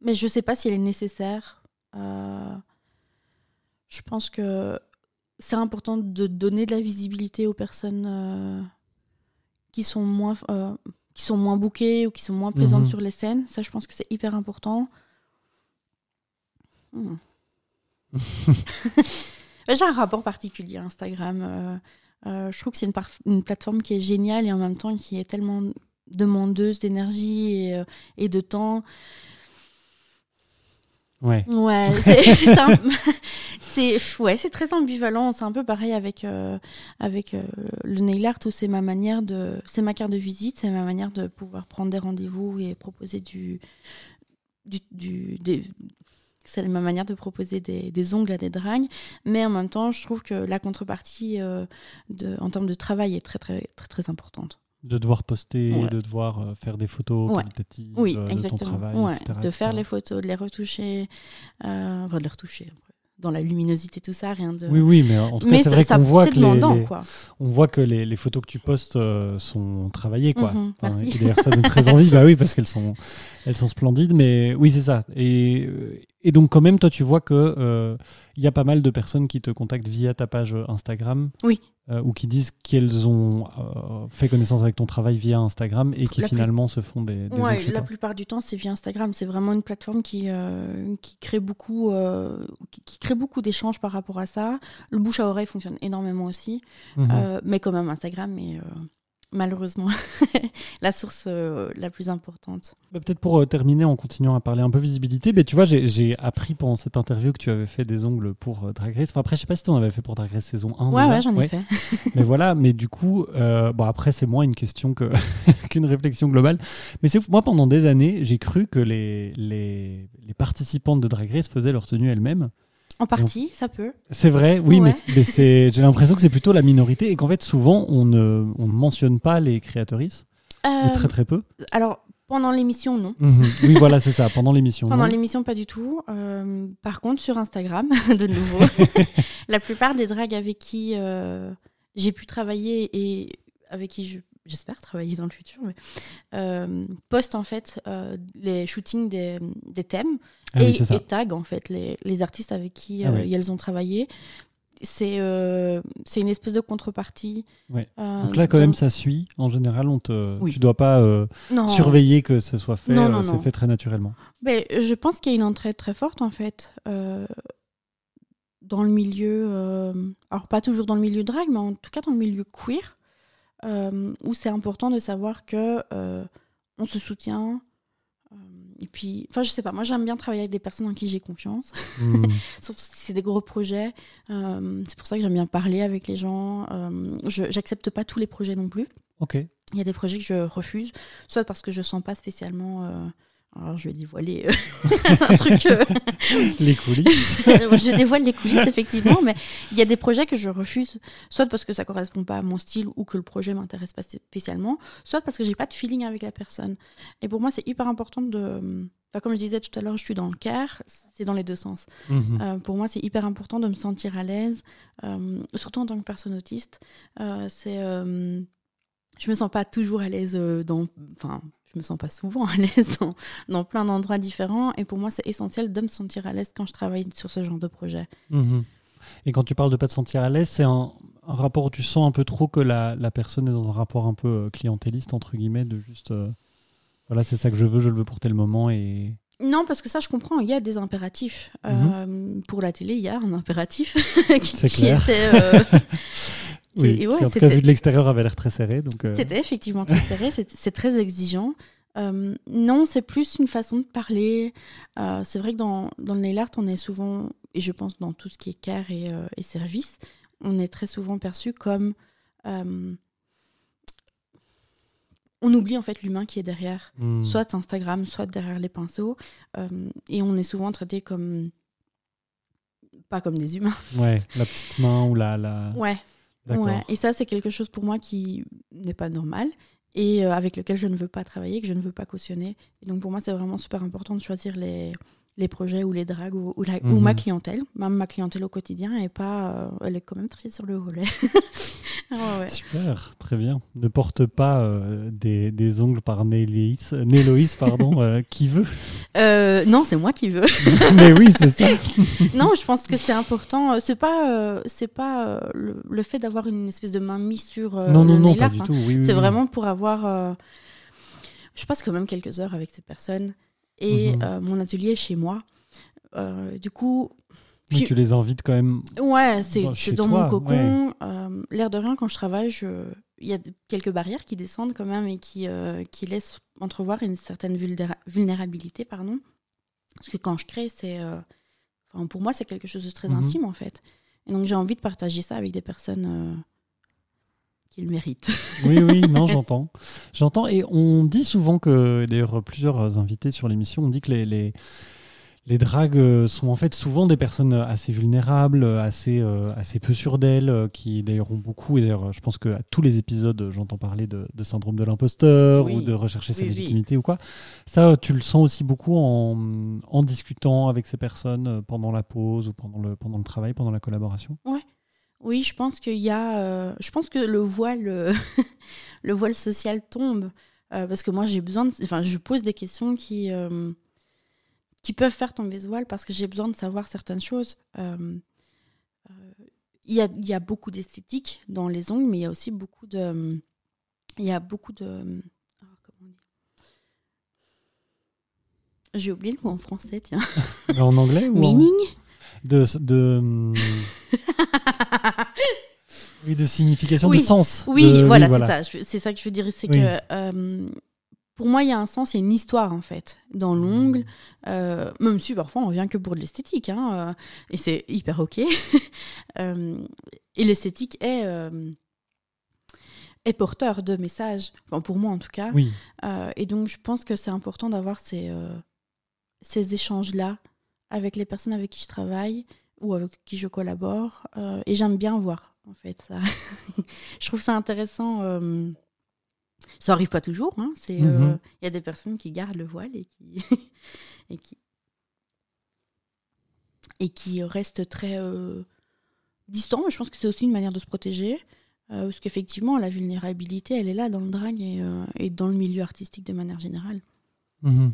mais je ne sais pas si elle est nécessaire. Euh, je pense que c'est important de donner de la visibilité aux personnes euh, qui sont moins euh, qui sont moins bookées ou qui sont moins présentes Mhm. sur les scènes. Ça, je pense que c'est hyper important. Hmm. J'ai un rapport particulier à Instagram. euh, euh, je trouve que c'est une, plateforme qui est géniale et en même temps qui est tellement demandeuse d'énergie et, euh, et de temps. Ouais. Ouais, c'est ouais, très ambivalent. C'est un peu pareil avec euh, avec euh, le nail art où c'est ma manière de c'est ma carte de visite, c'est ma manière de pouvoir prendre des rendez-vous et proposer du du, des- c'est ma manière de proposer des, des ongles à des dragues, mais en même temps, je trouve que la contrepartie euh, de, en termes de travail est très très très très importante. De devoir poster, Ouais. de devoir euh, faire des photos Ouais. qualitatives Oui, euh, de ton exactement. travail, Ouais, etc., de faire les photos, de les retoucher, euh, enfin de les retoucher dans la luminosité, tout ça, rien de. Oui, oui, mais en tout cas, c'est vrai qu'on voit que les, les- quoi. on voit que les, les photos que tu postes euh, sont travaillées, quoi. Mhm, Enfin, merci. et d'ailleurs, ça donne très envie, bah oui, parce qu'elles sont, elles sont splendides, mais oui, c'est ça. Et, et donc, quand même, toi, tu vois que euh, y a pas mal de personnes qui te contactent via ta page Instagram. Oui. euh, ou qui disent qu'elles ont euh, fait connaissance avec ton travail via Instagram et qui La plus- finalement se font des, des Ouais, la toi. plupart du temps, c'est via Instagram. C'est vraiment une plateforme qui, euh, qui crée beaucoup, euh, qui, qui crée beaucoup d'échanges par rapport à ça. Le bouche à oreille fonctionne énormément aussi, Mhm. Euh, mais quand même Instagram est, euh, malheureusement la source euh, la plus importante. Bah, peut-être pour euh, terminer en continuant à parler un peu visibilité, mais tu vois, j'ai appris pendant cette interview que tu avais fait des ongles pour euh, Drag Race. Enfin, après, je sais pas si tu en avais fait pour Drag Race saison 1. Ouais, ouais, j'en ai fait. mais voilà, mais du coup, bon, après, c'est moins une question qu'une réflexion globale. Mais c'est moi, pendant des années, j'ai cru que les, les, les participantes de Drag Race faisaient leur tenue elles-mêmes. En partie, ça peut. C'est vrai, oui, mais, j'ai l'impression que c'est plutôt la minorité et qu'en fait, souvent, on ne, on mentionne pas les créatrices, ou euh, très très peu. Alors, pendant l'émission, non. Mhm. Oui, voilà, c'est ça, pendant l'émission. pendant l'émission, pas du tout. Euh, par contre, sur Instagram, de nouveau, la plupart des drags avec qui euh, j'ai pu travailler et avec qui je j'espère travailler dans le futur, mais, euh, poste en fait euh, les shootings des, des thèmes ah et, tag en fait les, les artistes avec qui ah euh, elles ont travaillé. C'est c'est une espèce de contrepartie. donc là, quand même, ça suit. En général, on te, tu dois pas surveiller que ce soit fait. c'est fait très naturellement. Mais je pense qu'il y a une entrée très forte en fait dans le milieu. alors pas toujours dans le milieu drag, mais en tout cas dans le milieu queer. Euh, où c'est important de savoir que euh, on se soutient. Euh, et puis, enfin, je sais pas, moi j'aime bien travailler avec des personnes en qui j'ai confiance, hmm. surtout si c'est des gros projets. c'est pour ça que j'aime bien parler avec les gens. je j'accepte pas tous les projets non plus. Ok. Il y a des projets que je refuse, soit parce que je sens pas spécialement alors, je vais dévoiler euh, un truc. Euh, les coulisses. je dévoile les coulisses, effectivement, mais il y a des projets que je refuse, soit parce que ça correspond pas à mon style ou que le projet m'intéresse pas spécialement, soit parce que j'ai pas de feeling avec la personne. Et pour moi, c'est hyper important de. Enfin, comme je disais tout à l'heure, je suis dans le car, c'est dans les deux sens. Mhm. Euh, pour moi, c'est hyper important de me sentir à l'aise, surtout en tant que personne autiste. c'est je me sens pas toujours à l'aise dans, enfin, je me sens pas souvent à l'aise dans, plein d'endroits différents. Et pour moi, c'est essentiel de me sentir à l'aise quand je travaille sur ce genre de projet. Mhm. Et quand tu parles de pas te sentir à l'aise, c'est un, rapport où tu sens un peu trop que la, personne est dans un rapport un peu euh, clientéliste, entre guillemets, de juste, euh, voilà, c'est ça que je veux, je le veux pour tel moment. et non, parce que ça, je comprends. Il y a des impératifs. Mhm. Euh, pour la télé, il y a un impératif c'est clair. Oui, en tout cas, vu de l'extérieur, avait l'air très serré. Euh. C'était effectivement très serré, c'est très exigeant. Euh, non, c'est plus une façon de parler. Euh, c'est vrai que dans, dans le nail art, on est souvent, et je pense dans tout ce qui est care et, et service, on est très souvent perçu comme. on oublie en fait l'humain qui est derrière, hmm. soit Instagram, soit derrière les pinceaux, et on est souvent traité comme. pas comme des humains. Ouais, la petite main ou la. la... Ouais. Et ça, c'est quelque chose pour moi qui n'est pas normal et euh, avec lequel je ne veux pas travailler, que je ne veux pas cautionner. Et donc pour moi, c'est vraiment super important de choisir les, les projets ou les dragues ou, ou, ma mhm. clientèle, même ma clientèle au quotidien, et pas, euh, elle est quand même très sur le volet. Ah Super, très bien. Ne porte pas euh, des, des, ongles par Néloïs, Néloïs pardon, euh, qui veut Non, c'est moi qui veux. Mais oui, c'est ça. non, je pense que c'est important. C'est pas, c'est pas le, fait d'avoir une espèce de main mise sur. non, non, non, pas du tout. Oui, c'est vraiment pour avoir. je passe quand même quelques heures avec ces personnes et mhm. euh, mon atelier est chez moi. Euh, du coup. Puis, tu les invites quand même. Ouais, c'est dans mon cocon. Euh, l'air de rien, quand je travaille, il y a quelques barrières qui descendent quand même et qui, qui laissent entrevoir une certaine vulnérabilité. Pardon. Parce que quand je crée, c'est. Enfin, pour moi, c'est quelque chose de très mhm. intime en fait. Et donc j'ai envie de partager ça avec des personnes il mérite. oui, oui, non, j'entends. J'entends. Et on dit souvent que, d'ailleurs, plusieurs invités sur l'émission ont dit que les, les, les, dragues sont en fait souvent des personnes assez vulnérables, assez, euh, assez peu sûres d'elles, qui d'ailleurs ont beaucoup, et d'ailleurs, je pense qu'à tous les épisodes, j'entends parler de, syndrome de l'imposteur ou de rechercher sa légitimité ou quoi. Ça, tu le sens aussi beaucoup en, en discutant avec ces personnes pendant la pause ou pendant le, pendant le travail, pendant la collaboration? Ouais. Oui, je pense qu'il y a. Euh, je pense que le voile, euh, le voile social tombe euh, parce que moi j'ai besoin. De, enfin, je pose des questions qui qui peuvent faire tomber ce voile parce que j'ai besoin de savoir certaines choses. Il y a, y, a, beaucoup d'esthétique dans les ongles, mais il y a aussi beaucoup de. Il y a beaucoup de. J'ai oublié le mot en français, tiens. en anglais ou Meaning? De, de... Oui, de signification, Oui. de sens. Oui, de- voilà, c'est ça. C'est ça que je veux dire. C'est Oui. que euh, pour moi, il y a un sens, il y a une histoire en fait dans l'ongle. Euh, même si parfois on vient que pour de l'esthétique, hein, euh, et c'est hyper ok. Euh, et l'esthétique est euh, est porteur de messages. Enfin, pour moi en tout cas. Oui, Euh, et donc, je pense que c'est important d'avoir ces, euh, ces échanges-là avec les personnes avec qui je travaille ou avec qui je collabore. Euh, et j'aime bien voir, en fait, ça. je trouve ça intéressant. euh, Ça arrive pas toujours. hein, c'est, euh. Il y a des personnes qui gardent le voile et qui, et qui, et qui restent très distants. Mais je pense que c'est aussi une manière de se protéger. Euh, parce qu'effectivement, la vulnérabilité, elle est là dans le drag et, euh, et dans le milieu artistique de manière générale. Mhm.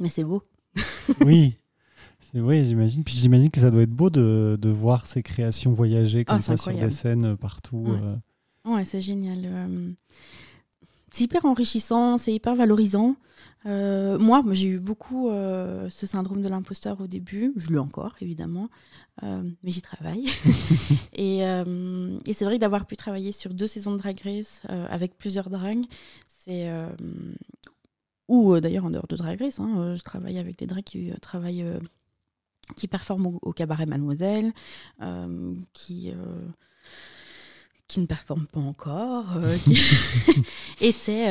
Mais c'est beau. oui. Oui, j'imagine. Puis j'imagine que ça doit être beau de, de voir ces créations voyager comme Ah, c'est ça sur des scènes euh, partout. Ouais. euh. Ouais, c'est génial. euh, C'est hyper enrichissant, c'est hyper valorisant. Euh, moi, j'ai eu beaucoup ce syndrome de l'imposteur au début. Je l'ai encore, évidemment. Mais j'y travaille. et et c'est vrai que d'avoir pu travailler sur deux saisons de Drag Race avec plusieurs drags, c'est. ou euh, d'ailleurs en dehors de Drag Race, hein, euh, je travaille avec des drags qui euh, travaillent. Qui performent au, au cabaret Mademoiselle, euh, qui, euh, qui ne performent pas encore. euh, qui- Et c'est.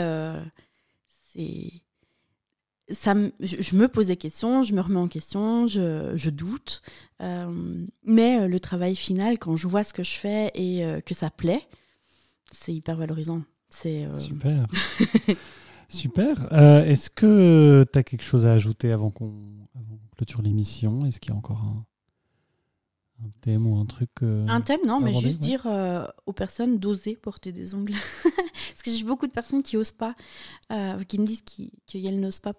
ça je, je me pose des questions, je me remets en question, je, je doute. mais le travail final, quand je vois ce que je fais et que ça plaît, c'est hyper valorisant. C'est. Super. Super. Est-ce que tu as quelque chose à ajouter avant qu'on clôture l'émission Est-ce qu'il y a encore un, un thème ou un truc euh, Un thème, non, mais juste ouais. dire euh, aux personnes d'oser porter des ongles. Parce que j'ai beaucoup de personnes qui osent pas, euh, qui me disent qu'elles n'osent pas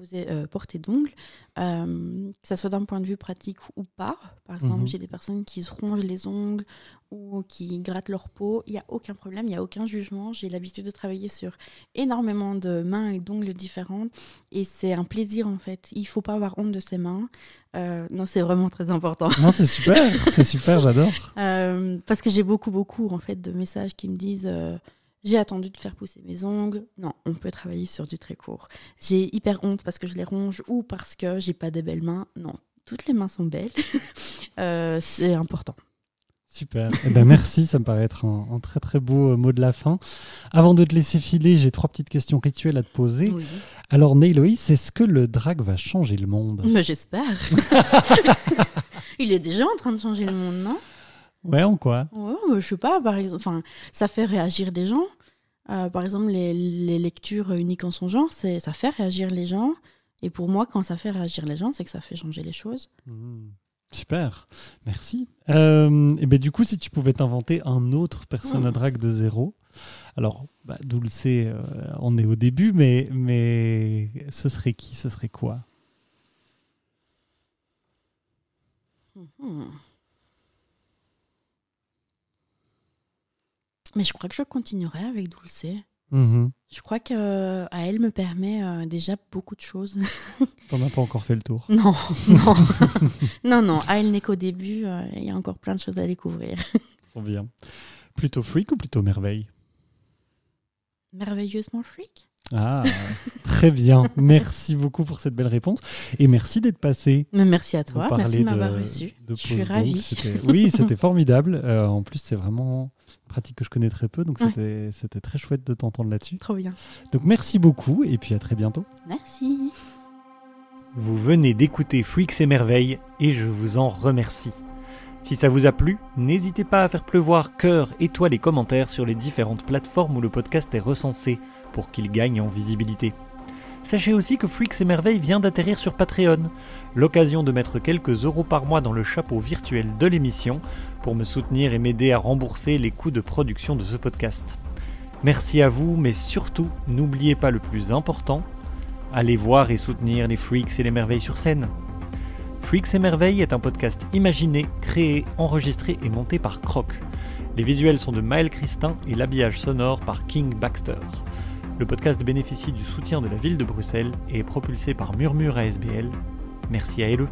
pos- poser, euh, porter d'ongles, euh, que ça soit d'un point de vue pratique ou pas. Par exemple, Mhm. j'ai des personnes qui se rongent les ongles ou qui grattent leur peau. Il n'y a aucun problème, il n'y a aucun jugement. J'ai l'habitude de travailler sur énormément de mains et d'ongles différentes et c'est un plaisir en fait. Il faut pas avoir honte de ses mains. Euh, non, c'est vraiment très important. Non, c'est super. c'est super, j'adore. Euh, parce que j'ai beaucoup, beaucoup en fait de messages qui me disent euh, j'ai attendu de faire pousser mes ongles. Non, on peut travailler sur du très court. J'ai hyper honte parce que je les ronge ou parce que j'ai pas des belles mains. Non, toutes les mains sont belles. Euh, c'est important. Super. Eh ben, merci, ça me paraît être un, un très très beau euh, mot de la fin. Avant de te laisser filer, j'ai trois petites questions rituelles à te poser. Oui. Alors, Néloïs, est-ce que le drag va changer le monde? J'espère. Il est déjà en train de changer le monde, non? Ouais, en quoi? Ouais, mais je sais pas, par exemple, enfin, ça fait réagir des gens. Euh, par exemple, les, les lectures uniques en son genre, c'est, ça fait réagir les gens. Et pour moi, quand ça fait réagir les gens, c'est que ça fait changer les choses. Mhm. Super, merci. Euh, et ben du coup, si tu pouvais t'inventer un autre persona drag de zéro, alors, bah, Dulce, euh, on est au début, mais, mais ce serait qui? Ce serait quoi? Mhm. Mais je crois que je continuerai avec Dulce. Mhm. Je crois que à elle me permet euh, déjà beaucoup de choses. T'en as pas encore fait le tour. non, non, non, non. À elle n'est qu'au début. euh, Il y a encore plein de choses à découvrir. Trop bien. Plutôt freak ou plutôt merveille? Merveilleusement freak? Ah, très bien. Merci beaucoup pour cette belle réponse. Et merci d'être passé. Mais merci à toi. Merci de m'avoir reçu. de Je suis ravie. Oui, c'était formidable. Euh, en plus, c'est vraiment une pratique que je connais très peu, donc Ouais. c'était c'était très chouette de t'entendre là-dessus. Trop bien. Donc merci beaucoup et puis à très bientôt. Merci. Vous venez d'écouter Freaks et Merveilles et je vous en remercie. Si ça vous a plu, n'hésitez pas à faire pleuvoir cœur, étoiles et commentaires sur les différentes plateformes où le podcast est recensé pour qu'il gagne en visibilité. Sachez aussi que Freaks et Merveilles vient d'atterrir sur Patreon, l'occasion de mettre quelques euros par mois dans le chapeau virtuel de l'émission pour me soutenir et m'aider à rembourser les coûts de production de ce podcast. Merci à vous, mais surtout, n'oubliez pas le plus important, allez voir et soutenir les Freaks et les Merveilles sur scène. Freaks et Merveilles est un podcast imaginé, créé, enregistré et monté par Croc. Les visuels sont de Maël Christin et l'habillage sonore par King Baxter. Le podcast bénéficie du soutien de la ville de Bruxelles et est propulsé par Murmure ASBL. Merci à LE.